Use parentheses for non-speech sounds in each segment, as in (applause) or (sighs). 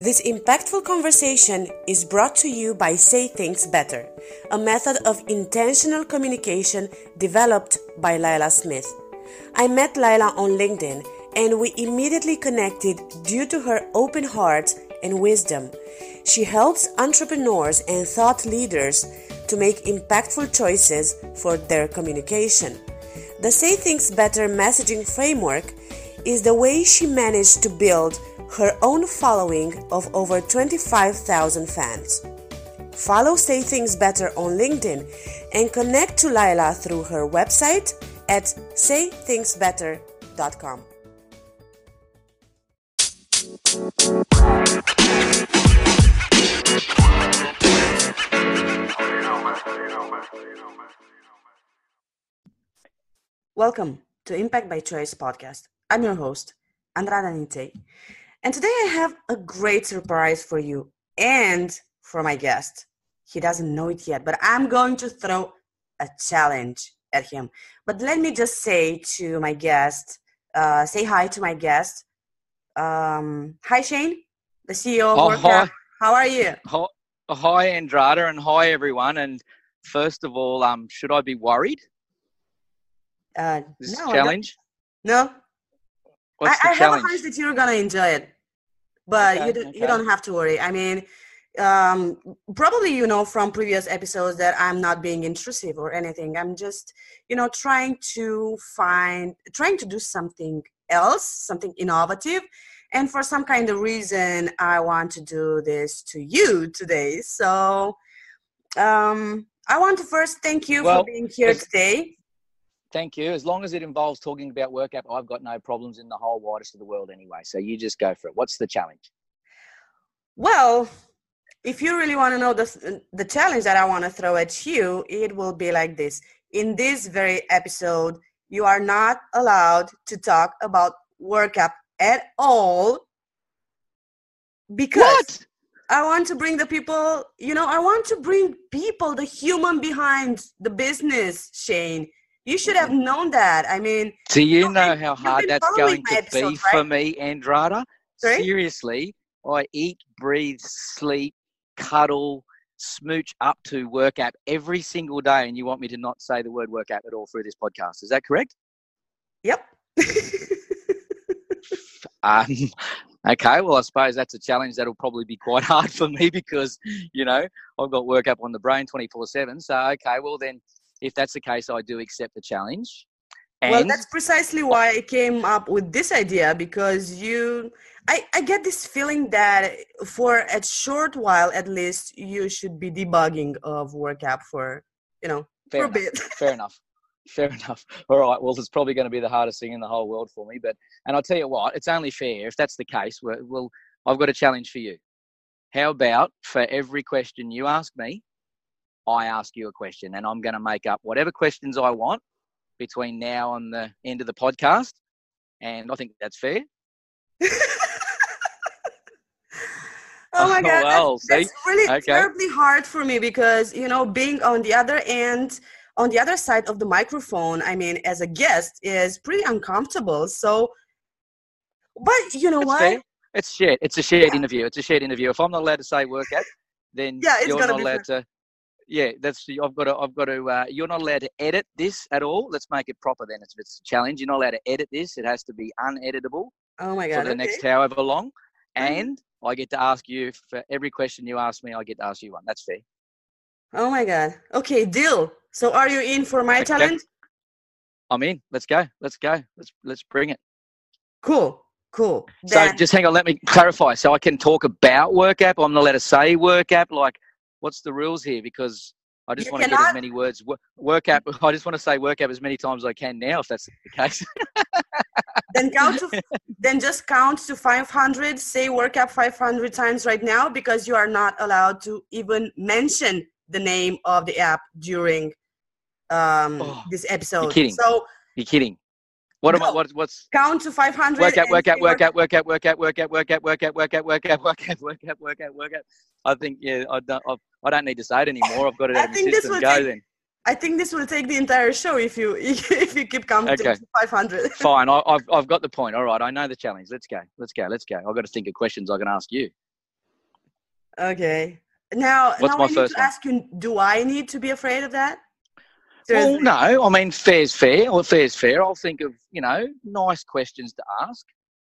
This impactful conversation is brought to you by Say Things Better, a method of intentional communication developed by Lila Smith. I met Lila on LinkedIn and we immediately connected due to her open heart and wisdom. She helps entrepreneurs and thought leaders to make impactful choices for their communication. The Say Things Better messaging framework is the way she managed to build her own following of over 25,000 fans. Follow Say Things Better on LinkedIn and connect to Lila through her website at saythingsbetter.com. Welcome to Impact by Choice podcast. I'm your host, Andrada Nite. And today I have a great surprise for you and for my guest. He doesn't know it yet, but I'm going to throw a challenge at him. But let me just say to my guest, uh, say hi to my guest. Um, hi, Shane, the CEO of Oh, hi. How are you? Hi, hi, Andrada, and hi, everyone. And first of all, um, should I be worried? Uh, This no, challenge? no, What's I, I have a hunch that you're gonna enjoy it, but Okay, you, don't, you don't have to worry. I mean, um, probably you know from previous episodes that I'm not being intrusive or anything. I'm just, you know, trying to find, trying to do something else, something innovative. And for some kind of reason, I want to do this to you today. So, um, I want to first thank you Well, for being here today. Thank you. As long as it involves talking about work app, I've got no problems in the whole widest of the world anyway. So you just go for it. What's the challenge? Well, if you really want to know the the challenge that I want to throw at you, it will be like this. In this very episode, you are not allowed to talk about work app at all because What? I want to bring the people, you know, I want to bring people, the human behind the business, Shane. You should have known that. I mean, Do you know been- how hard that's going to be for right? me, Andrada? Sorry? Seriously, I eat, breathe, sleep, cuddle, smooch up to work app every single day, and you want me to not say the word work app at all through this podcast. Is that correct? yep. (laughs) Um, okay, well, I suppose that's a challenge that'll probably be quite (laughs) hard for me because, you know, I've got work app on the brain 24 7. So, okay, well, then if that's the case, I do accept the challenge. And well that's precisely why i came up with this idea because you I, I get this feeling that for a short while at least you should be debugging of work app for you know fair for a bit (laughs) fair enough. Fair enough. (laughs) All right. Well, it's probably going to be the hardest thing in the whole world for me. But, and I'll tell you what, it's only fair. If that's the case, well I've got a challenge for you. How about for every question you ask me, I ask you a question and I'm going to make up whatever questions I want between now and the end of the podcast. And I think that's fair. (laughs) oh my (laughs) god well, that's, that's really Okay. terribly hard for me because you know being on the other end on the other side of the microphone i mean as a guest is pretty uncomfortable so but you know what fair. It's shared. It's a shared interview. It's a shared interview. If I'm not allowed to say work at, then Yeah, you're not allowed to. Yeah, that's. I've got to. I've got to. Uh, you're not allowed to edit this at all. Let's make it proper then. It's, it's a challenge. You're not allowed to edit this. It has to be uneditable oh my god! for the okay. next however long. Mhm. And I get to ask you for every question you ask me. I get to ask you one. That's fair. Oh my god. Okay, deal. So are you in for my Okay. challenge? I'm in. Let's go. Let's go. Let's let's bring it. Cool. Cool. So just hang on. Let me clarify. So I can talk about work app. I'm not allowed to say work app. Like, what's the rules here? Because I just want to get as many words. Work app. I just want to say work app as many times as I can now, if that's the case. then count to then just count to 500. Say work up 500 times right now because you are not allowed to even mention the name of the app during um, Oh, this episode. kidding. So You're kidding. What am I? What, what's count to 500. work out Work out Work out Work out Work out Work out Work out Work out Work app? Work app? Work app? Work app? Work app? Work app? I think yeah. I've, I don't need to say it anymore. I've got it I out of my think this system. will Go take- then. I think this will take the entire show if you (laughs) if you keep counting Okay. (laughs) to 500. Fine. I, I've I've got the point. All right. I know the challenge. Let's go. Let's go. Let's go. I've got to think of questions I can ask you. Okay. Now, What's now my I need first to one? ask you: Do I need to be afraid of that? Well, no, I mean fair's fair. Or fair's fair. I'll think of you know nice questions to ask.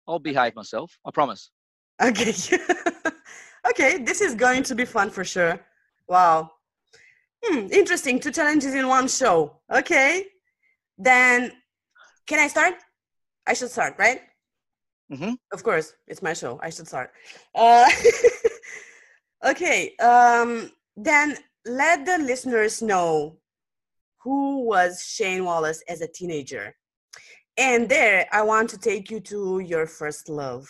I'll behave myself. I promise. Okay. (laughs) okay, this is going to be fun for sure. Wow. Hmm, interesting. Two challenges in one show. Okay. Then, can I start? I should start, right? Mhm. Of course, it's my show. I should start. Uh, (laughs) okay. Um, then let the listeners know who was Shane Wallace as a teenager. And there, I want to take you to your first love.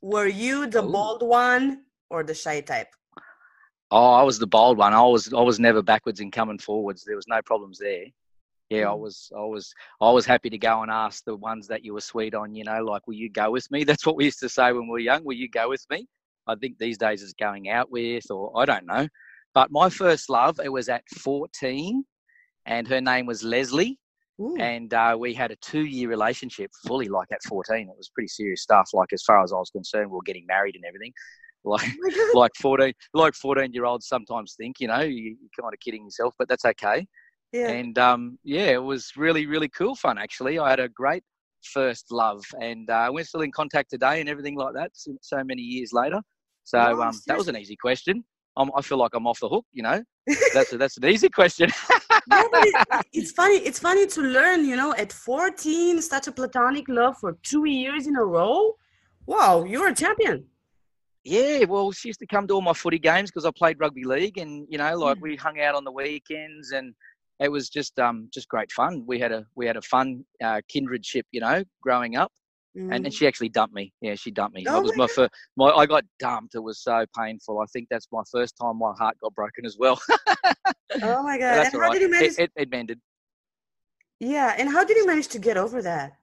Were you the Ooh. bold one or the shy type? Oh, I was the bold one. I was I was never backwards in coming forwards. There was no problems there. Yeah, I Mm. was I was I was happy to go and ask the ones that you were sweet on. You know, like, will you go with me? (laughs) That's what we used to say when we were young. Will you go with me? I think these days is going out with, or I don't know. But my first love, it was at 14, and her name was Leslie. Ooh. and uh, we had a two-year relationship fully like at 14 it was pretty serious stuff like as far as i was concerned we were getting married and everything like Oh (laughs) like 14 like 14 year olds sometimes think you know you, you're kind of kidding yourself but that's okay Yeah. and um, yeah it was really really cool fun actually i had a great first love and uh, we're still in contact today and everything like that so, so many years later so Wow, um, that was an easy question I'm, i feel like i'm off the hook you know (laughs) that's a, that's an easy question (laughs) but it, it's funny. It's funny to learn, you know, at 14, such a platonic love for two years in a row. Wow, you're a champion. Yeah, well, she used to come to all my footy games because I played rugby league, and you know, like Mm. we hung out on the weekends, and it was just um just great fun. We had a we had a fun uh, kindredship, you know, growing up, and, Mm. and she actually dumped me. Yeah, she dumped me. Oh it was my my first. My I got dumped. It was so painful. I think that's my first time my heart got broken as well. Oh my (laughs) God. that's And how right. did you manage? It, it, it mended. yeah, and how did you manage to get over that?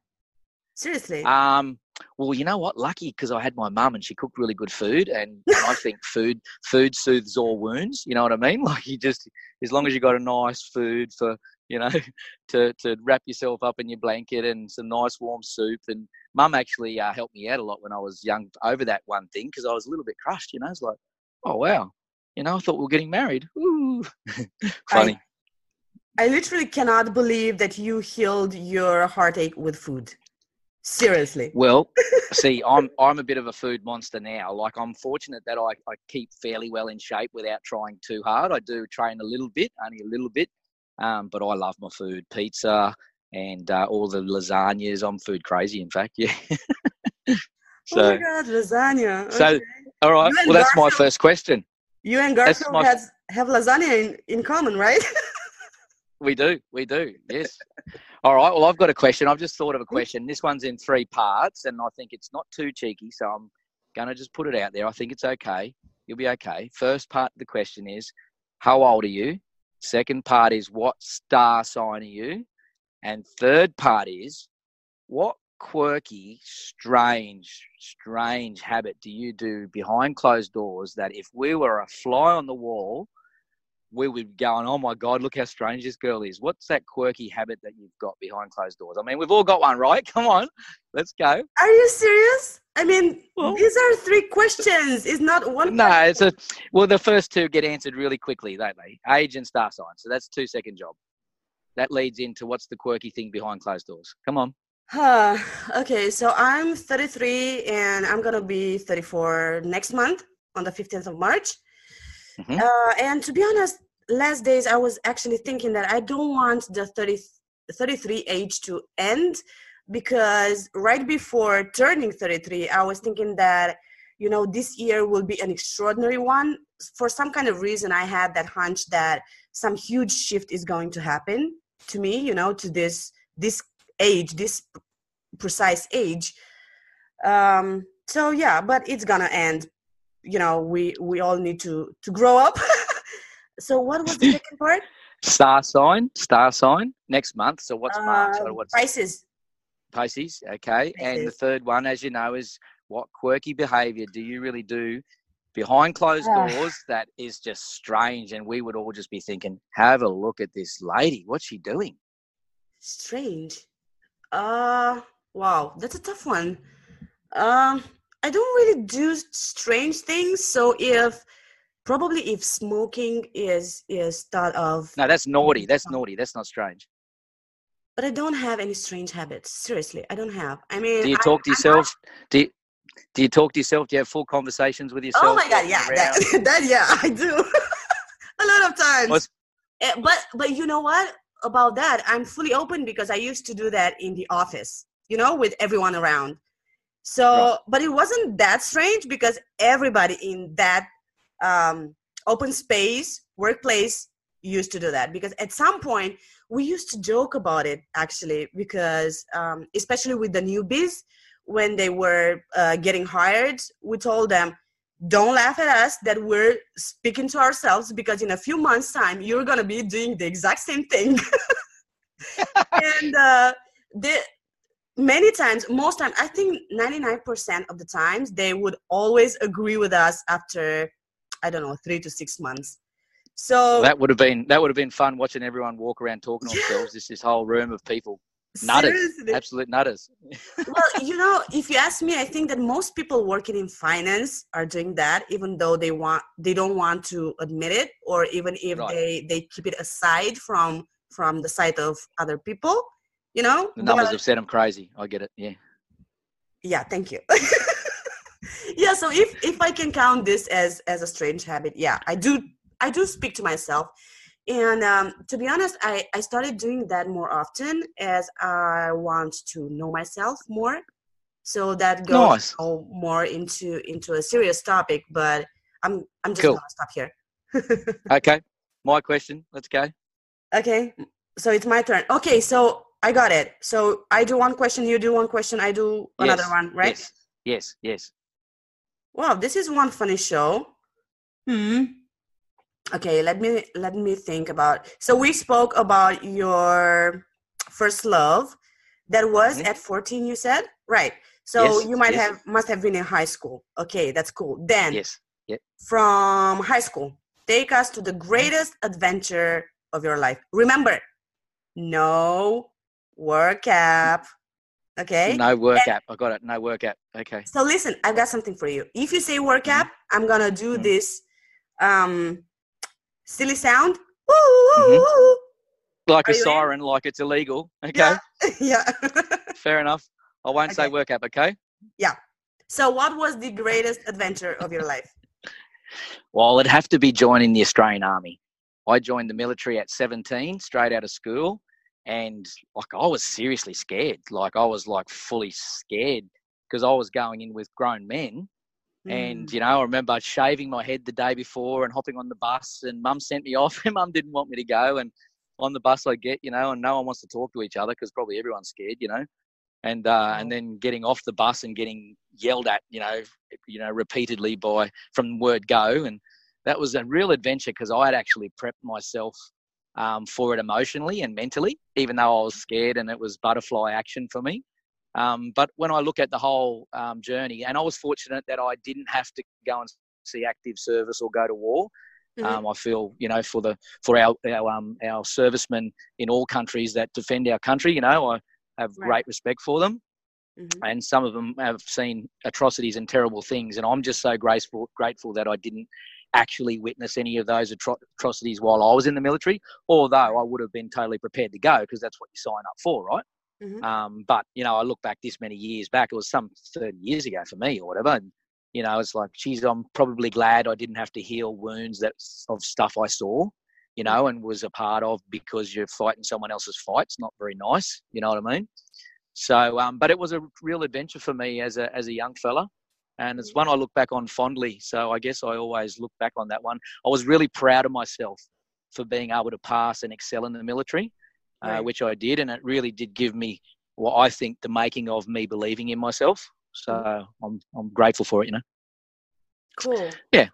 Seriously. Um, well, you know what? Lucky because I had my mum and she cooked really good food, and, and I think food food soothes all wounds. You know what I mean? (laughs) Like you just as long as you got a nice food for you know (laughs) to to wrap yourself up in your blanket and some nice warm soup. And mum actually uh, helped me out a lot when I was young over that one thing because I was a little bit crushed. You know, it's like, oh wow, you know, I thought we were getting married. Ooh, (laughs) funny. I literally cannot believe that you healed your heartache with food. Seriously. Well, (laughs) see, I'm I'm a bit of a food monster now. Like I'm fortunate that I, I keep fairly well in shape without trying too hard. I do train a little bit, only a little bit, um, but I love my food, pizza and uh, all the lasagnas. I'm food crazy, in fact. Yeah. (laughs) oh so, my God, lasagna. so all right. Well, that's my first question. You and Garfield my- has, have lasagna in, in common, right? (laughs) We do. We do. Yes. All right. Well, I've got a question. I've just thought of a Mm-hmm. question. This one's in three parts, and I think it's not too cheeky, so I'm going to just put it out there. I think it's okay. You'll be okay. First part of the question is, how old are you? Second part is, what star sign are you? And third part is, what quirky, strange, strange habit do you do behind closed doors that if we were a fly on the wall, we would be going, oh my God, look how strange this girl is. What's that quirky habit that you've got behind closed doors? I mean, we've all got one, right? (laughs) Come on, let's go. Are you serious? I mean, Well- these are three questions. It's not one. No, it's a, well, the first two get answered really quickly, don't they? Age and star sign. So that's two second job. That leads into what's the quirky thing behind closed doors? Come on. Huh. Okay, so I'm 33 and I'm gonna be 34 next month on the 15th of March. Mhm. Uh, and to be honest, last days I was actually thinking that I don't want the 30, 33 age to end because right before turning 33, I was thinking that, you know, this year will be an extraordinary one. For some kind of reason, I had that hunch that some huge shift is going to happen to me, you know, to this this age, this precise age. Um, so yeah, but it's gonna end. You know, we we all need to to grow up. (laughs) so what was the (laughs) second part? Star sign, star sign next month. So what's March? Uh, So what's prices. Pisces? Okay. And the third one, as you know, is what quirky behavior do you really do behind closed doors that is just strange? And we would all just be thinking, have a look at this lady. What's she doing? Strange. Uh wow, that's a tough one. Um I don't really do strange things. So if probably if smoking is is thought of no that's naughty. That's naughty. That's not strange. But i don't have any strange habits. Seriously i don't have. I mean do you talk I, to yourself? do you, do you talk to yourself? Do you have full conversations with yourself? oh my god yeah that, (laughs) that, yeah i do. (laughs) A lot of times. What's, eh, but but you know what? About that i'm fully open because i used to do that in the office you know with everyone around so right. but it wasn't that strange because everybody in that um, open space workplace used to do that because at some point we used to joke about it actually because um, especially with the newbies when they were uh, getting hired we told them don't laugh at us that we're speaking to ourselves because in a few months time you're going to be doing the exact same thing (laughs) (laughs) and uh, the many times most time i think 99% of the times they would always agree with us after I don't know, three to six months. So that would have been that would have been fun watching everyone walk around talking to (laughs) themselves. This this whole room of people. Nutters, Seriously. absolute nutters. (laughs) well, you know, if you ask me, I think that most people working in finance are doing that, even though they want they don't want to admit it, or even if right. they they keep it aside from from the sight of other people. You know, the numbers but, have said I'm crazy. I get it. Yeah. Yeah. Thank you. (laughs) yeah so if if i can count this as as a strange habit yeah i do i do speak to myself and um, to be honest I, I started doing that more often as i want to know myself more so that goes nice. more into into a serious topic but i'm i'm just cool. gonna stop here (laughs) okay my question let's go okay so it's my turn okay so i got it so i do one question you do one question i do another yes. one right yes yes yes Wow, this is one funny show. Hmm. Okay, let me let me think about. So we spoke about your first love. That was mm-hmm. at 14, you said, right? So yes, you might yes. have must have been in high school. Okay, that's cool. Then, yes, yep. from high school, take us to the greatest adventure of your life. Remember, no work app, Okay. No work and, app. I got it. No work app. Okay. So listen, I've got something for you. If you say work mm-hmm. app, I'm gonna do mm-hmm. this um silly sound. Mm-hmm. Like Are a siren, in? like it's illegal. Okay. (laughs) Yeah. yeah. (laughs) Fair enough. I won't okay. say work app, okay? Yeah. So what was the greatest adventure of your life? Well, it'd have to be joining the Australian Army. I joined the military at 17, straight out of school and like I was seriously scared. Like I was like fully scared because I was going in with grown men. Mm. And you know, I remember shaving my head the day before and hopping on the bus, and Mum sent me (laughs) off. And Mum didn't want me to go, and on the bus I get, you know, and no one wants to talk to each other because probably everyone's scared, you know. And uh, and then getting off the bus and getting yelled at, you know, you know, repeatedly by from word go, and that was a real adventure because I had actually prepped myself um, for it emotionally and mentally, even though I was scared and it was butterfly action for me. Um, but when I look at the whole um, journey, and I was fortunate that I didn't have to go and see active service or go to war. Mm-hmm. Um, I feel, you know, for the for our our um, our servicemen in all countries that defend our country, you know, I have right. great respect for them. Mm-hmm. And some of them have seen atrocities and terrible things, and I'm just so grateful grateful that I didn't actually witness any of those atrocities while I was in the military, although I would have been totally prepared to go because that's what you sign up for, right? Mm-hmm. Um, but, you know, I look back this many years back, it was some 30 years ago for me or whatever. And, you know, it's like, geez, I'm probably glad I didn't have to heal wounds that of stuff I saw, you know, and was a part of because you're fighting someone else's fight. It's not very nice, you know what I mean? So, um, but it was a real adventure for me as a as a young fella and it's one I look back on fondly. So I guess I always look back on that one. I was really proud of myself for being able to pass and excel in the military, uh, right. uh, which I did, and it really did give me what I think the making of me believing in myself. So. I'm I'm grateful for it. You know. Cool. Yeah.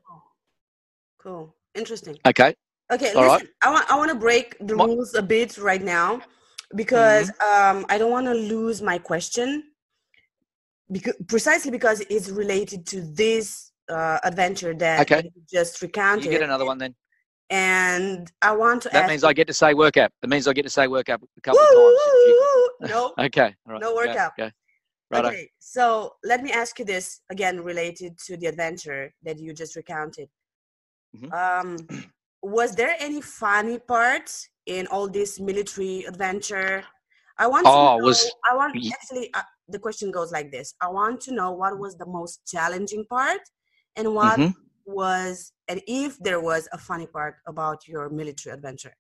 Cool. Interesting. Okay. Okay. All listen, right. I want I want to break the rules a bit right now because mm-hmm. um, I don't want to lose my question because precisely because it's related to this uh, adventure that okay. just recounted. You get another one then. And I want to. That means you, I get to say workout. That means I get to say workout a couple of times. You, no. (laughs) okay. Right. No workout. go. Go. Righto. Okay, so let me ask you this again, related to the adventure that you just recounted. Mhm. Um, (clears throat) was there any funny part in all this military adventure? I want to Oh, know, was- I want actually uh, the question goes like this. I want to know what was the most challenging part and what Mhm. was and if there was a funny part about your military adventure.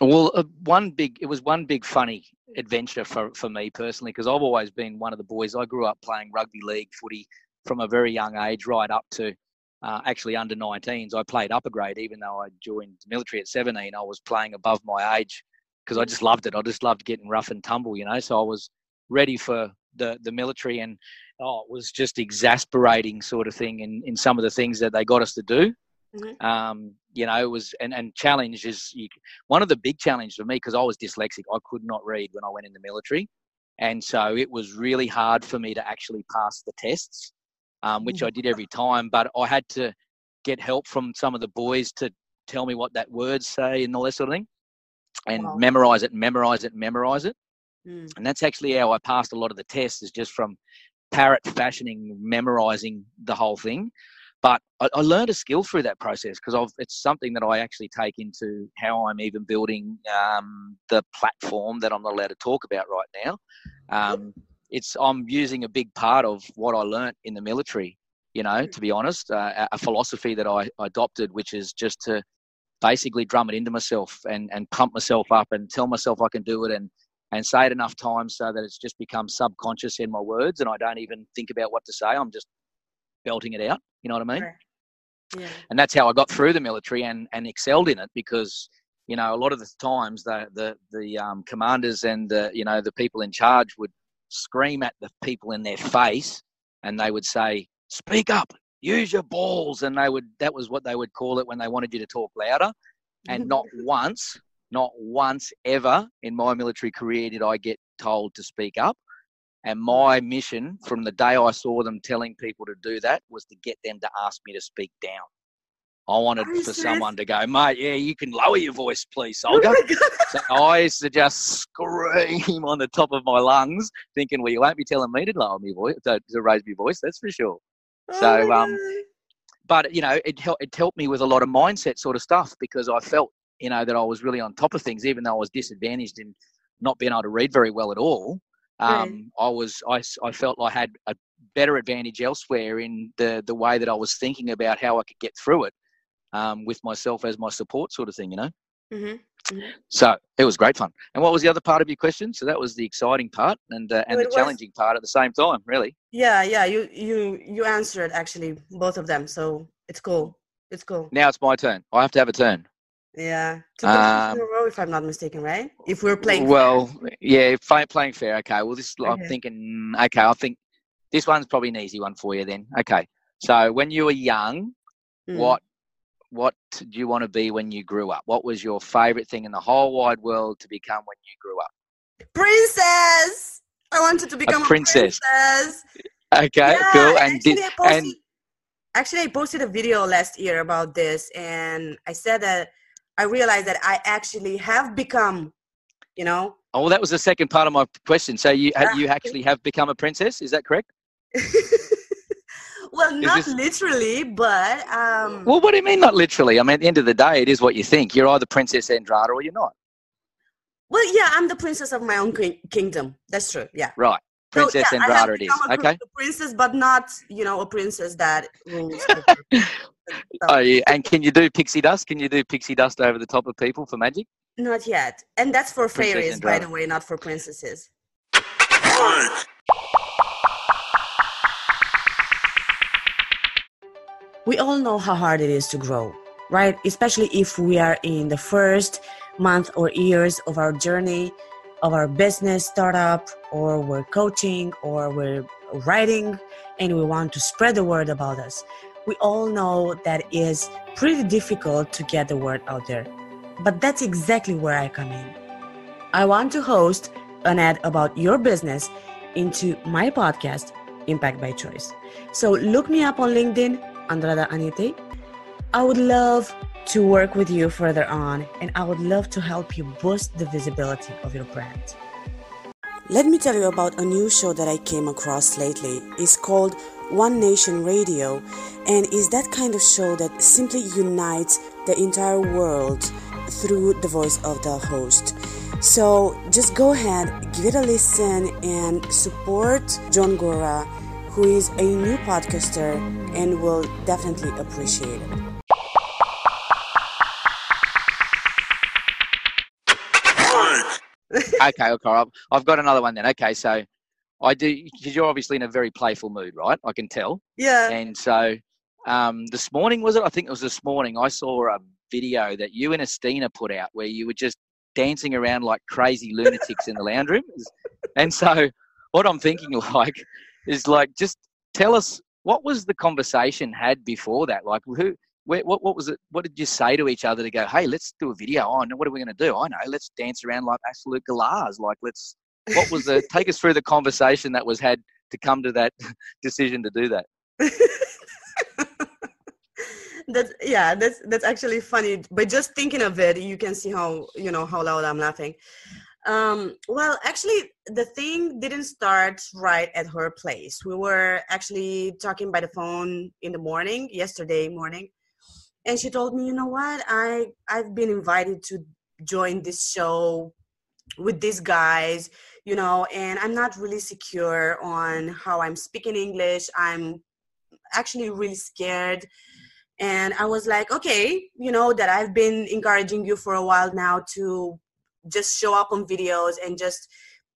Well, uh, one big it was one big funny adventure for for me personally because I've always been one of the boys. I grew up playing rugby league footy from a very young age, right up to uh, actually under 19s. I played upper grade, even though I joined the military at 17. I was playing above my age because I just loved it. I just loved getting rough and tumble, you know. So I was ready for the the military, and oh, it was just exasperating sort of thing in in some of the things that they got us to do. Mhm. Um, you know, it was and and challenge is you, one of the big challenges for me because I was dyslexic. I could not read when I went in the military, and so it was really hard for me to actually pass the tests, um, which I did every time. But I had to get help from some of the boys to tell me what that words say and all that sort of thing, and Wow. memorize it, memorize it, memorize it. Mm. And that's actually how I passed a lot of the tests is just from parrot fashioning, memorizing the whole thing. But I, I learned a skill through that process because it's something that I actually take into how I'm even building um, the platform that I'm not allowed to talk about right now. Um, it's I'm using a big part of what I learnt in the military. You know, to be honest, uh, a philosophy that I adopted, which is just to basically drum it into myself and, and pump myself up and tell myself I can do it and and say it enough times so that it's just become subconscious in my words and I don't even think about what to say. I'm just belting it out. You know what I mean? Yeah. And that's how I got through the military and, and excelled in it because, you know, a lot of the times the the, the um, commanders and the you know the people in charge would scream at the people in their face and they would say, "Speak up, use your balls," and they would that was what they would call it when they wanted you to talk louder. And not (laughs) once, not once ever in my military career did I get told to speak up. And my mission from the day I saw them telling people to do that was to get them to ask me to speak down. I wanted for serious? someone to go, mate, yeah, you can lower your voice, please, Oh soldier. God. so I used to just scream (laughs) on the top of my lungs, thinking, well, you won't be telling me to lower my voice, to, to raise my voice, that's for sure. Oh So, um, But, you know, it, helped. it helped me with a lot of mindset sort of stuff because I felt, you know, that I was really on top of things, even though I was disadvantaged in not being able to read very well at all. Um, I was, I, I felt I had a better advantage elsewhere in the, the way that I was thinking about how I could get through it um, with myself as my support sort of thing, you know? Mhm. So it was great fun. And what was the other part of your question? So that was the exciting part and, uh, and the was- challenging part at the same time, really. Yeah, yeah, you you you answered actually both of them, so it's cool. It's cool. Now it's my turn. I have to have a turn. Yeah, two questions in Um, a row, if I'm not mistaken, right? If we're playing, fair. Well, yeah, play, playing fair. Okay. Well, this I'm thinking. Okay, I think this one's probably an easy one for you then. Okay. So when you were young, Mm. what what do you want to be when you grew up? What was your favorite thing in the whole wide world to become when you grew up? princess. I wanted to become a princess. princess. Okay, Yeah, cool. And actually, did I posted, and actually, I posted a video last year about this, and I said that I realized that I actually have become, you know, oh, well, that was the second part of my question. So you you actually have become a princess? Is that correct? (laughs) well, not this- literally, but um, Well, what do you mean, not literally? I mean, at the end of the day, it is what you think. You're either Princess Andrada or you're not. well, yeah, I'm the princess of my own king- kingdom. That's true. Yeah. Right. So, Princess yeah, I have Andrada it is. a Okay. princess, but not you know a princess that rules. (laughs) over- Oh, yeah. And can you do pixie dust? Can you do pixie dust over the top of people for magic? Not yet, and that's for Princess fairies, by Andrada. the way, not for princesses. We all know how hard it is to grow, right? Especially if we are in the first month or years of our journey of our business startup, or we're coaching, or we're writing, and we want to spread the word about us. We all know that it is pretty difficult to get the word out there. But that's exactly where I come in. I want to host an ad about your business into my podcast, Impact by Choice. So look me up on LinkedIn, Andrada Anite. I would love to work with you further on, and I would love to help you boost the visibility of your brand. Let me tell you about a new show that I came across lately. It's called One Nation Radio and is that kind of show that simply unites the entire world through the voice of the host. So just go ahead, give it a listen, and support John Gora, who is a new podcaster and will definitely appreciate it. (laughs) okay, okay. I've, I've got another one then. Okay, so I do because you're obviously in a very playful mood, right? I can tell. Yeah. And so um, this morning was it? I think it was this morning. I saw a video that you and Estina put out where you were just dancing around like crazy lunatics in the lounge room. (laughs) And so what I'm thinking (laughs) like is like just tell us what was the conversation had before that? Like who where, what, what was it? What did you say to each other to go, hey, let's do a video on? what are we going to do? I know, let's dance around like absolute galahs. Like, let's, what was the, take us through the conversation that was had to come to that (laughs) decision to do that. (laughs) that's yeah that's that's actually funny but just thinking of it you can see how you know how loud i'm laughing um, well actually the thing didn't start right at her place. We were actually talking by the phone in the morning yesterday morning and she told me you know what? I i've been invited to join this show with these guys you know and i'm not really secure on how i'm speaking english. I'm actually really scared. And i was like okay you know that i've been encouraging you for a while now to just show up on videos and just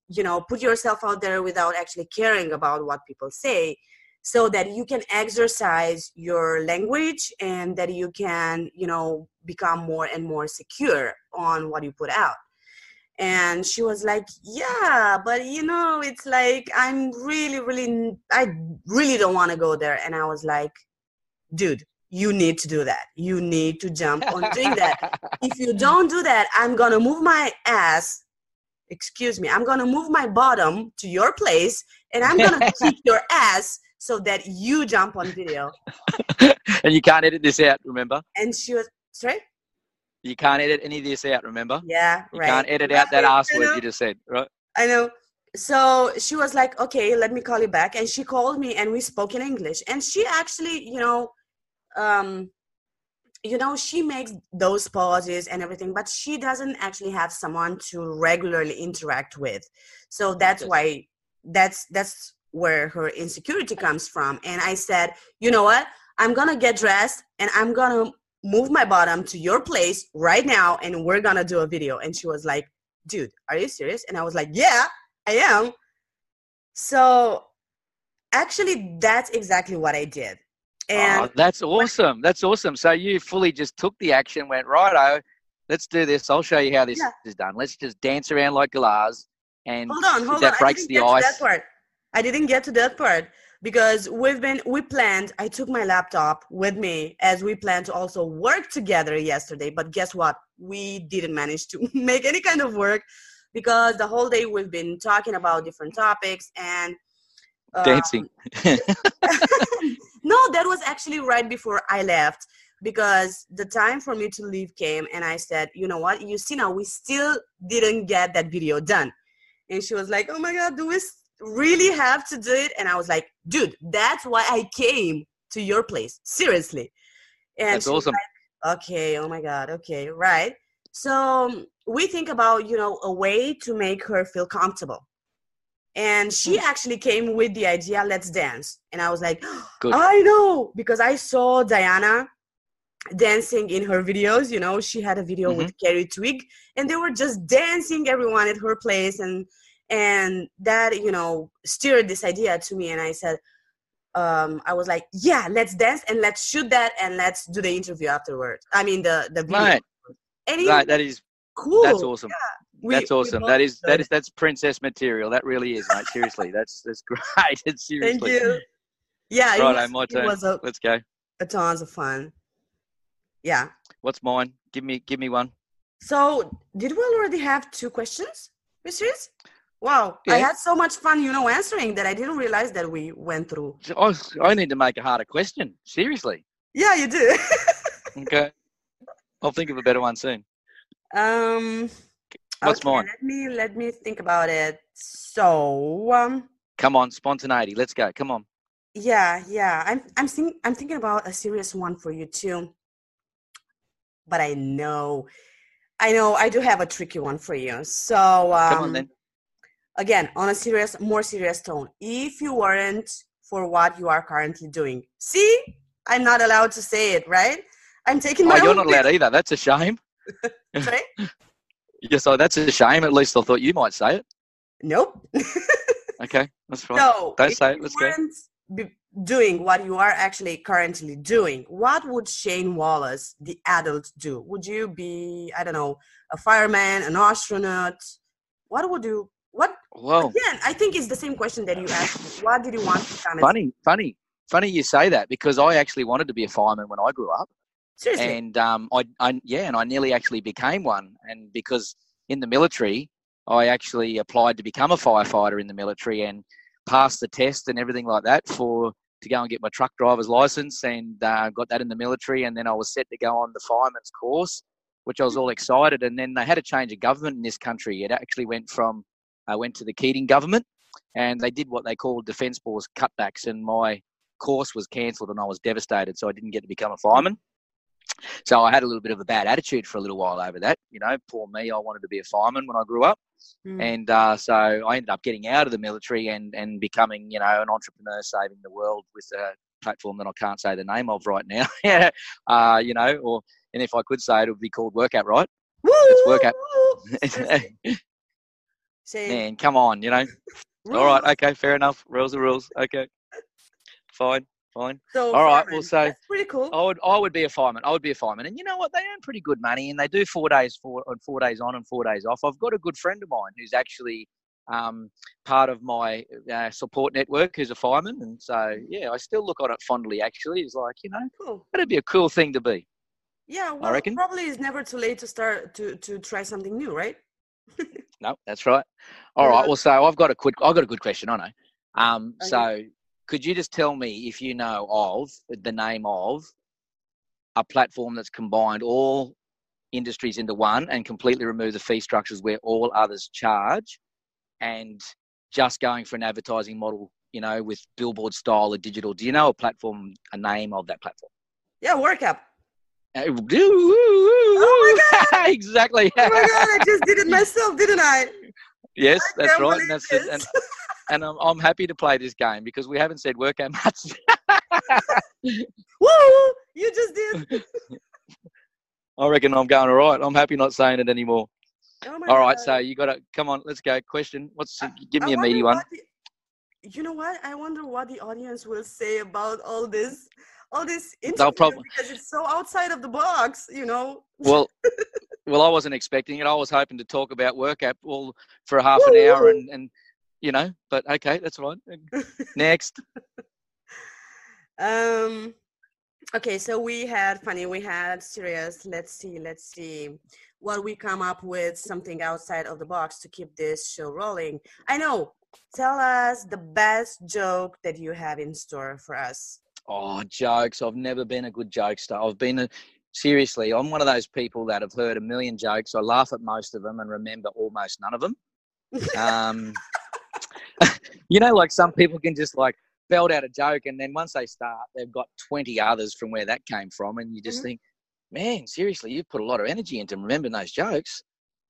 you know put yourself out there without actually caring about what people say so that you can exercise your language and that you can you know become more and more secure on what you put out. And she was like yeah but you know it's like i'm really really i really don't want to go there. And i was like dude you need to do that you need to jump on doing that (laughs) if you don't do that i'm gonna move my ass excuse me i'm gonna move my bottom to your place and i'm gonna (laughs) kick your ass so that you jump on video. (laughs) and you can't edit this out, remember? And she was sorry. You can't edit any of this out, remember? Yeah, you right. can't edit out that ass word you just said, right? I know. So she was like, "Okay, let me call you back," and she called me, and we spoke in English. And she actually, you know, um, you know, she makes those pauses and everything, but she doesn't actually have someone to regularly interact with. So that's why that's that's where her insecurity comes from. And I said, you know what? I'm gonna get dressed and I'm gonna move my bottom to your place right now and we're gonna do a video. And she was like, dude, are you serious? And I was like, yeah, I am. So actually, that's exactly what I did. And oh, that's awesome. That's awesome. So you fully just took the action, went, righto, let's do this. I'll show you how this yeah. is done. Let's just dance around like galahs. And hold on, hold that on. breaks the ice. that part. I didn't get to that part because we've been we planned i took my laptop with me as we planned to also work together yesterday but guess what we didn't manage to (laughs) make any kind of work because the whole day we've been talking about different topics and um, dancing (laughs) (laughs) no that was actually right before i left because the time for me to leave came and i said you know what? You see now we still didn't get that video done. And she was like oh my god do we really have to do it? And i was like dude that's why i came to your place. Seriously. And that's awesome. like, okay oh my god okay right. So we think about you know a way to make her feel comfortable and she mm. actually came with the idea let's dance and i was like (gasps) Good. i know because i saw diana dancing in her videos you know she had a video mm-hmm. with carrie twig and they were just dancing everyone at her place and and that you know steered this idea to me and i said um, i was like yeah let's dance and let's shoot that and let's do the interview afterwards i mean the the video right, right that is cool that's awesome yeah. We, that's awesome that is that is that's princess material that really is mate seriously that's that's (laughs) great (laughs) it's seriously thank you yeah right, it was, my turn. A, let's go a tons of fun yeah what's mine give me give me one so did we already have two questions Mrs. Wow, yeah. I had so much fun, you know, answering that I didn't realize that we went through. I, I need to make a harder question. Seriously. Yeah, you do. (laughs) okay. I'll think of a better one soon. Um. What's okay, mine? Let me let me think about it. So, um, Come on, spontaneity. Let's go. Come on. yeah, yeah. I'm I'm think, I'm thinking about a serious one for you too. But I know, I know, I do have a tricky one for you. So, um, Come on then. again, on a serious, more serious tone. If you weren't for what you are currently doing, see, I'm not allowed to say it, right? I'm taking my Oh, you're not allowed either. That's a shame. (laughs) right? (laughs) Yes, oh, that's a shame. At least I thought you might say it. Nope. (laughs) Okay, that's fine. So, Don't if say it, let's go. be- doing what you are actually currently doing, what would Shane Wallace, the adult, do? Would you be, I don't know, a fireman, an astronaut? What would you? What Well, again? I think it's the same question that you asked. me. What did you want to become? funny, funny, funny you say that because I actually wanted to be a fireman when I grew up. Seriously. and um, I, I yeah, and I nearly actually became one. And because in the military, I actually applied to become a firefighter in the military and passed the test and everything like that for to go and get my truck driver's license and uh, got that in the military. And then I was set to go on the fireman's course, which I was all excited. And then they had a change of government in this country. It actually went from I went to the Keating government, and they did what they called defence force cutbacks, and my course was cancelled, and I was devastated. So I didn't get to become a fireman. So I had a little bit of a bad attitude for a little while over that. You know, poor me. I wanted to be a fireman when I grew up, Mm. and uh, so I ended up getting out of the military and and becoming, you know, an entrepreneur, saving the world with a platform that I can't say the name of right now. (laughs) yeah, uh, you know, or and if I could say it, it would be called Workout Right. Woo, it's work out. woo, seriously. Shane, (laughs) Man, come on, you know. All right, okay, fair enough. Rules are rules. Okay, fine, fine. So, All right, well, so- that's pretty cool. I would, I would be a fireman. I would be a fireman, and you know what? They earn pretty good money, and they do four days four on four days on and four days off. I've got a good friend of mine who's actually um, part of my uh, support network, who's a fireman, and so yeah, I still look on it fondly. Actually, it's like you know, Cool. that'd be a cool thing to be. Yeah, well, reckon. probably it's never too late to start to to try something new, right? (laughs) No, that's right. All right. Yeah. Well, so I've got a quick. I've got a good question. I know. Um, Okay. so could you just tell me if you know of the name of a platform that's combined all industries into one and completely remove the fee structures where all others charge, and just going for an advertising model, you know, with billboard style or digital? Do you know a platform, a name of that platform? Yeah, workout. Uh, Oh my god! exactly. Oh my god, I just did it (laughs) myself, didn't I? Yes, I that's right. And that's it. (laughs) And, I'm, I'm happy to play this game because we haven't said workout much. (laughs) Woo! You just did. (laughs) I reckon I'm going all right. I'm happy not saying it anymore. Oh All right, God. so you got to come on. Let's go. Question. What's I- give me I a meaty one? the- you know what? I wonder what the audience will say about all this, all this prob- because it's so outside of the box. You know. Well, (laughs) well, I wasn't expecting it. I was hoping to talk about workout all for a half an hour, and and you know, but okay, that's fine. (laughs) Next. Um. Okay, so we had funny, we had serious. Let's see, let's see what we come up with something outside of the box to keep this show rolling. I know. Tell us the best joke that you have in store for us. Oh, jokes. I've never been a good jokester. I've been a, seriously, I'm one of those people that have heard a million jokes. I laugh at most of them and remember almost none of them. (laughs) Um, (laughs) you know, like some people can just like belt out a joke and then once they start, they've got 20 others from where that came from. And you just Mhm. think, man, seriously, you've put a lot of energy into remembering those jokes.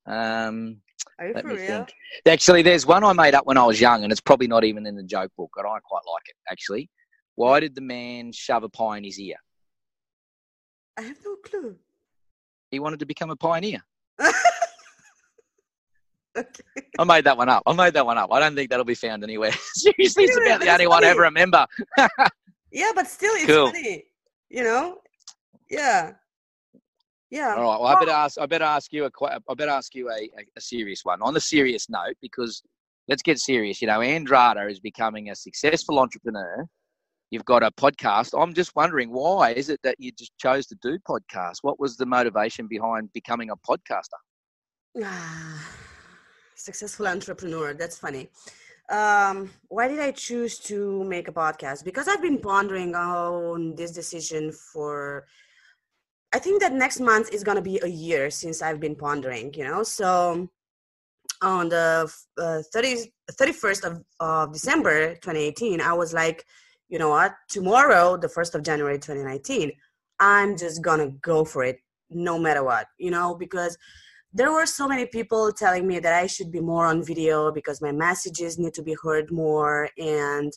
Um, you let me real? think. Actually, there's one I made up when I was young, and it's probably not even in the joke book, but I quite like it, actually. Why did the man shove a pie in his ear? I have no clue. He wanted to become a pioneer. (laughs) okay. (laughs) I made that one up. I made that one up. I don't think that'll be found anywhere. (laughs) Seriously, it's about the only one I ever remember. (laughs) Yeah, but still, it's Cool. funny. You know? Yeah. Yeah. All right. Well, I better ask. I better ask you a. I better ask you a, a, a serious one. On the serious note, because let's get serious. You know, Andrada is becoming a successful entrepreneur. You've got a podcast. I'm just wondering why is it that you just chose to do podcasts? What was the motivation behind becoming a podcaster? (sighs) Ah. Successful entrepreneur. That's funny. Um, why did I choose to make a podcast? Because I've been pondering on this decision for. I think that next month is gonna be a year since I've been pondering. You know, so on the uh, 30, 31st of, of December 2018, I was like, you know what? Tomorrow, the 1st of January 2019, I'm just gonna go for it no matter what, you know, because there were so many people telling me that I should be more on video because my messages need to be heard more and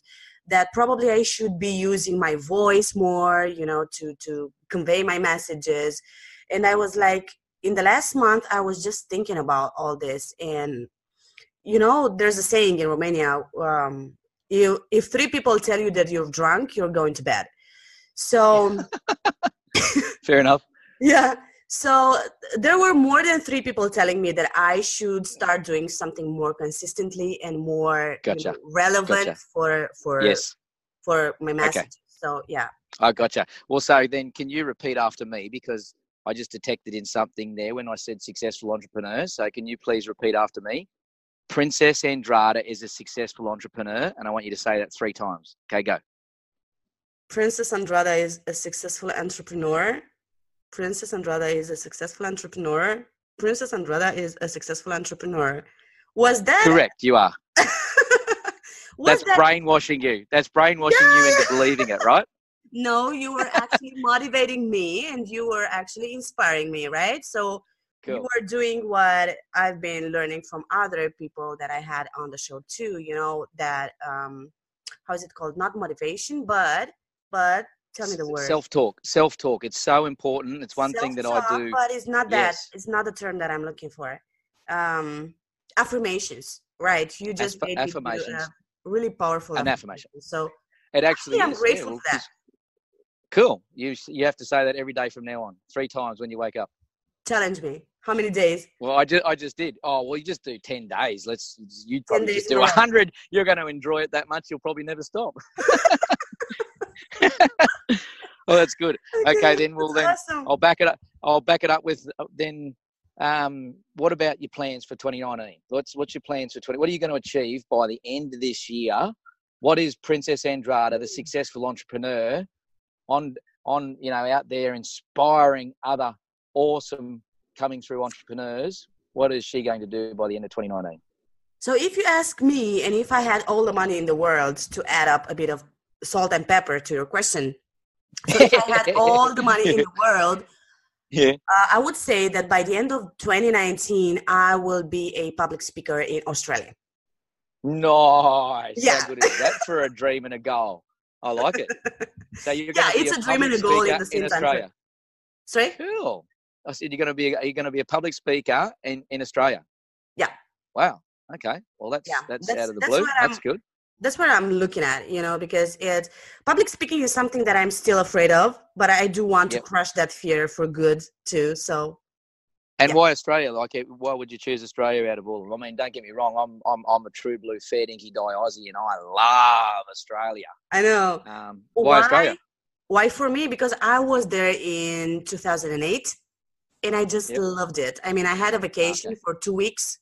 that probably I should be using my voice more, you know, to to convey my messages. And I was like in the last month I was just thinking about all this and you know, there's a saying in Romania um you if three people tell you that you're drunk, you're going to bed. So (laughs) fair enough. (laughs) Yeah. So there were more than three people telling me that I should start doing something more consistently and more gotcha. you know, relevant gotcha. for for yes. for my message. Okay. So yeah. I gotcha. Well, so then can you repeat after me because I just detected in something there when I said successful entrepreneurs. So can you please repeat after me? Princess Andrada is a successful entrepreneur, and I want you to say that three times. Okay, go. Princess Andrada is a successful entrepreneur. Princess Andrada is a successful entrepreneur. Princess Andrada is a successful entrepreneur. Was that correct? You are. (laughs) That's that... brainwashing you. That's brainwashing yeah. you into believing it, right? (laughs) No, you were actually motivating me and you were actually inspiring me, right? So cool. you were doing what I've been learning from other people that I had on the show too, you know, that um how is it called? Not motivation, but but tell me the word. Self-talk self-talk. It's so important. It's one thing that i do. but it's not that. Yes. it's not the term that i'm looking for. Um affirmations right? You just Asp- affirmations. really powerful an affirmation. so it actually i'm grateful yeah, for that. cool. You you have to say that every day from now on three times when you wake up. Challenge me. How many days? Well i just i just did. Oh well you just do 10 days. Let's you probably just do 100 you're going to enjoy it that much you'll probably never stop (laughs) (laughs) well, that's good. Okay, then we'll then awesome. I'll back it up. I'll back it up with uh, then. Um, what about your plans for 2019? What's what's your plans for 20? What are you going to achieve by the end of this year? What is Princess Andrada, the successful entrepreneur, on on you know out there inspiring other awesome coming through entrepreneurs? What is she going to do by the end of 2019? So, if you ask me, and if I had all the money in the world to add up a bit of salt and pepper to your question. So if I had (laughs) all the money in the world, yeah. Uh, I would say that by the end of 2019, I will be a public speaker in Australia. Nice. Yeah. How good is that for a dream and a goal? I like it. (laughs) So you're yeah, it's a, a dream and a goal in the same time. Sorry. Cool. I said you're going to be are you going to be a public speaker in in Australia? Yeah. Wow. Okay. Well, that's yeah. that's, that's out of the blue. That's good that's what i'm looking at you know because it public speaking is something that i'm still afraid of but i do want yep. to crush that fear for good too so and yeah. why Australia? Like, why would you choose Australia out of all of them? I mean, don't get me wrong. I'm I'm I'm a true blue fair dinky die Aussie, and I love Australia. I know. Um, why, why Australia? Why for me? Because I was there in 2008, and I just yep. loved it. I mean, I had a vacation okay. for two weeks,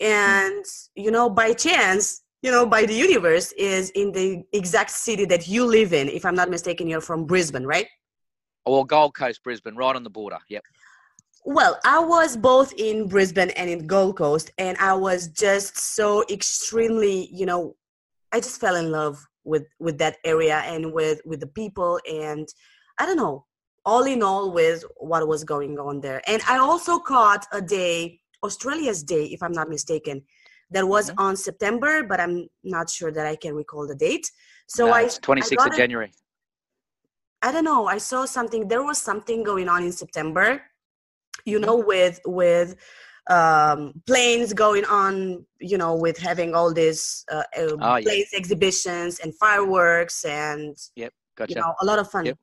hmm. and you know, by chance, you know, by the universe is in the exact city that you live in. If I'm not mistaken, you're from Brisbane, right? Oh, well, Gold Coast, Brisbane, right on the border. Yep. Well, I was both in Brisbane and in Gold Coast, and I was just so extremely, you know, I just fell in love with with that area and with with the people, and I don't know, all in all, with what was going on there. And I also caught a day, Australia's Day, if I'm not mistaken, that was mm-hmm. on September, but I'm not sure that I can recall the date. So no, I it's 26th of January. I don't know. I saw something. There was something going on in September, you know, mm-hmm. with with um, planes going on, you know, with having all these uh, uh, oh, planes yeah. exhibitions and fireworks and yep, gotcha. You know, a lot of fun. Yep.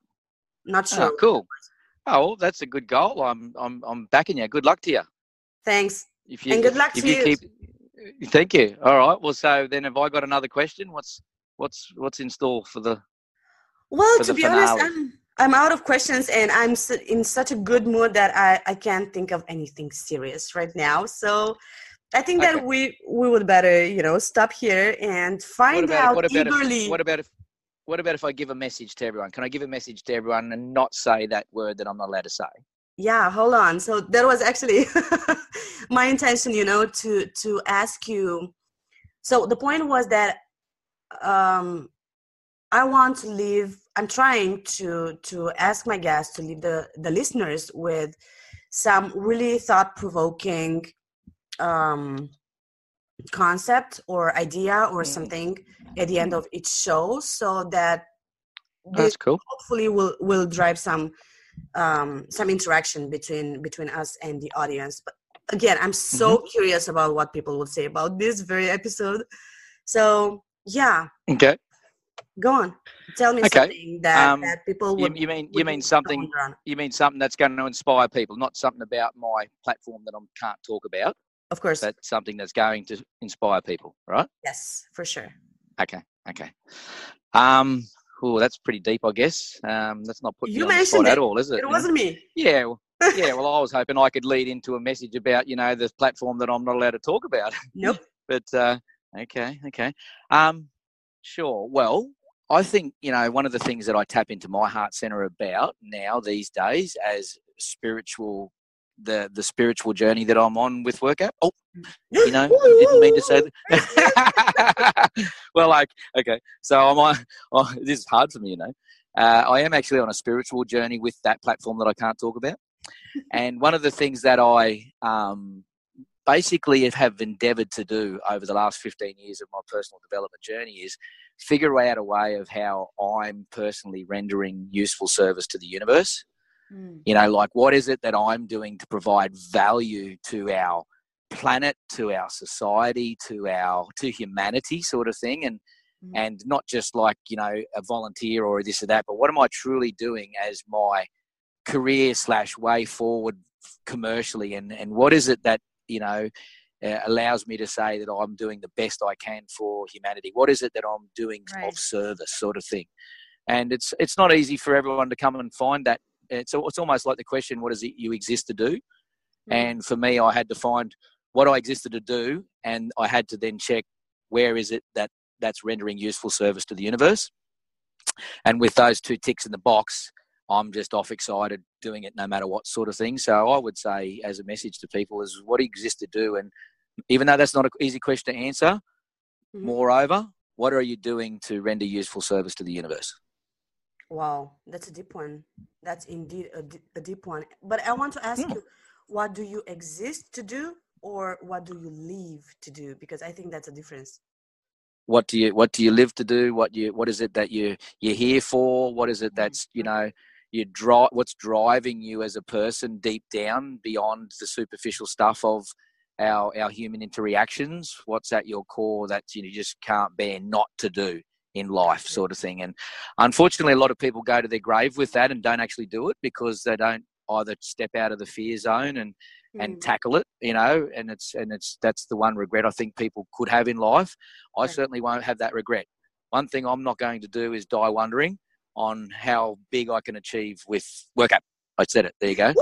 Not ah, sure. Oh, cool. Oh, well, that's a good goal. I'm I'm I'm backing you. Good luck to you. Thanks. If you, and good luck if, to you. you. Keep, Thank you. All right. Well, so then, have I got another question? What's what's what's in store for the? Well, for to be finale? honest, I'm I'm out of questions, and I'm in such a good mood that I I can't think of anything serious right now. So. I think okay. that we we would better you know stop here and find what out what about eagerly. If, what about if what about if I give a message to everyone? Can I give a message to everyone and not say that word that I'm not allowed to say? yeah hold on so there was actually (laughs) my intention, you know, to to ask you. So the point was that um, I want to leave. I'm trying to to ask my guests to leave the the listeners with some really thought provoking um, concept or idea or something at the end of each show, so that that's cool. Hopefully, will will drive some um, some interaction between between us and the audience. But again, I'm so mm-hmm. curious about what people will say about this very episode. So yeah. Okay. Go on. Tell me okay. something that, um, that people would. You, you mean you mean something? You mean something that's going to inspire people, not something about my platform that I can't talk about. Of course. But something that's going to inspire people, right? Yes, for sure. Okay. Okay. Um, Oh, that's pretty deep, I guess. Um, that's not putting you, you on the spot it. at all, is it? It wasn't me. Yeah. Well, yeah. Well, I was hoping I could lead into a message about you know the platform that I'm not allowed to talk about. (laughs) Nope. but uh, okay, okay. Um, sure. Well, I think you know one of the things that I tap into my heart center about now these days as spiritual the the spiritual journey that I'm on with work app. Oh, you know, didn't mean to say that. (laughs) well, like, okay, so I'm on. (laughs) Oh, this is hard for me, you know. Uh, I am actually on a spiritual journey with that platform that I can't talk about. And one of the things that I um, basically have endeavored to do over the last 15 years of my personal development journey is figure out a way of how I'm personally rendering useful service to the universe. Mm. You know, like what is it that I'm doing to provide value to our planet, to our society, to our to humanity, sort of thing, and mm. and not just like you know a volunteer or this or that, but what am I truly doing as my career slash way forward commercially, and and what is it that you know uh, allows me to say that I'm doing the best I can for humanity. What is it that I'm doing right. of service, sort of thing. And it's it's not easy for everyone to come and find that it's it's almost like the question, what is it you exist to do? Mm. And for me, I had to find what I existed to do, and I had to then check where is it that that's rendering useful service to the universe. And with those two ticks in the box, I'm just off excited doing it no matter what sort of thing. So I would say, as a message to people, is what do you exist to do? And even though that's not an easy question to answer, mm-hmm. moreover, what are you doing to render useful service to the universe? Wow, that's a deep one. That's indeed a, a deep one. But I want to ask yeah. Hmm. you, what do you exist to do, or what do you live to do? Because I think that's a difference. What do you What do you live to do? What you What is it that you you're here for? What is it mm-hmm. that's you know you drive? What's driving you as a person deep down beyond the superficial stuff of our our human interactions? What's at your core that you just can't bear not to do? in life sort of thing and unfortunately a lot of people go to their grave with that and don't actually do it because they don't either step out of the fear zone and and mm. tackle it you know and it's and it's that's the one regret i think people could have in life i certainly won't have that regret one thing i'm not going to do is die wondering on how big i can achieve with work app I said it. There you go.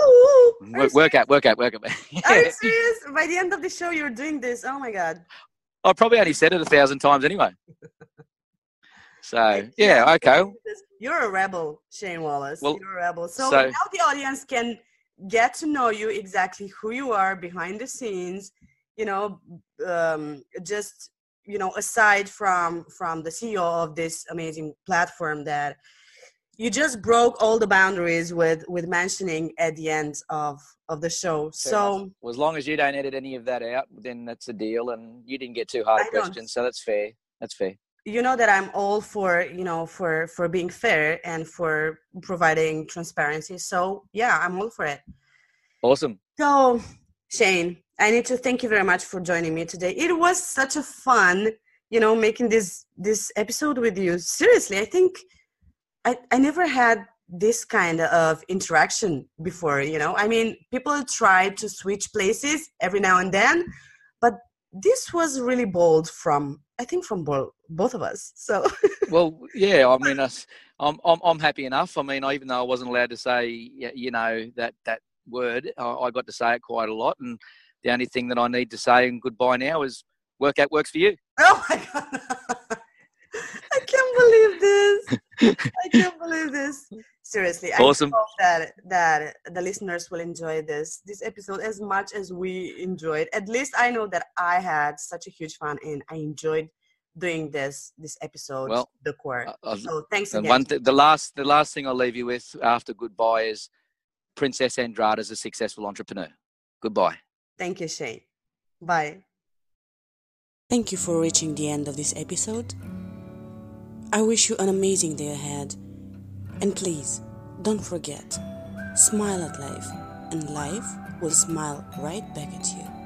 Work, work app, work app, work. Are you (laughs) serious? By the end of the show, you're doing this. Oh my god. I probably only said it a thousand times anyway. (laughs) So yeah, okay. You're a rebel, Shane Wallace. Well, You're a rebel. So, so now the audience can get to know you exactly who you are behind the scenes. You know, um, just you know, aside from from the CEO of this amazing platform that you just broke all the boundaries with with mentioning at the end of of the show. So well, as long as you don't edit any of that out then that's a deal and you didn't get too hard a question so that's fair. That's fair. You know that i'm all for you know for for being fair and for providing transparency so yeah i'm all for it. Awesome. So shane i need to thank you very much for joining me today. It was such a fun you know making this this episode with you. Seriously i think i i never had this kind of interaction before you know i mean people try to switch places every now and then but this was really bold from I think from both both of us. So (laughs) well, yeah. I mean, I'm I'm I'm happy enough. I mean, even though I wasn't allowed to say you know that that word, I got to say it quite a lot. And the only thing that I need to say and goodbye now is work app works for you. Oh my (laughs) god. I can't believe this. (laughs) I can't believe this. seriously awesome. i hope that that the listeners will enjoy this this episode as much as we enjoyed. At least i know that i had such a huge fun and i enjoyed doing this this episode well the court uh, so thanks again. one th- the last the last thing i'll leave you with after goodbye is princess andrada is a successful entrepreneur. Goodbye. Thank you shane. Bye. Thank you for reaching the end of this episode i wish you an amazing day ahead and please, don't forget, smile at life, and life will smile right back at you.